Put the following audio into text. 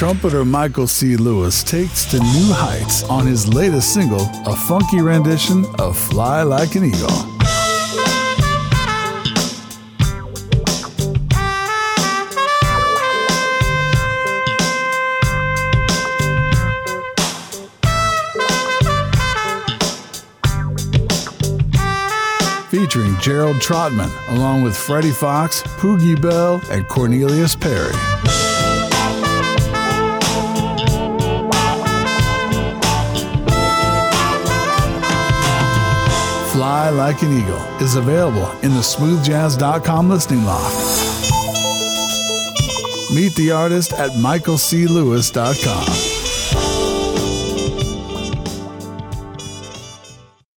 trumpeter Michael C. Lewis takes to new heights on his latest single, a funky rendition of Fly Like an Eagle. featuring Gerald Trottman, along with Freddie Fox, Poogie Bell, and Cornelius Perry. Fly Like an Eagle is available in the smoothjazz.com listening loft. Meet the artist at michaelclewis.com.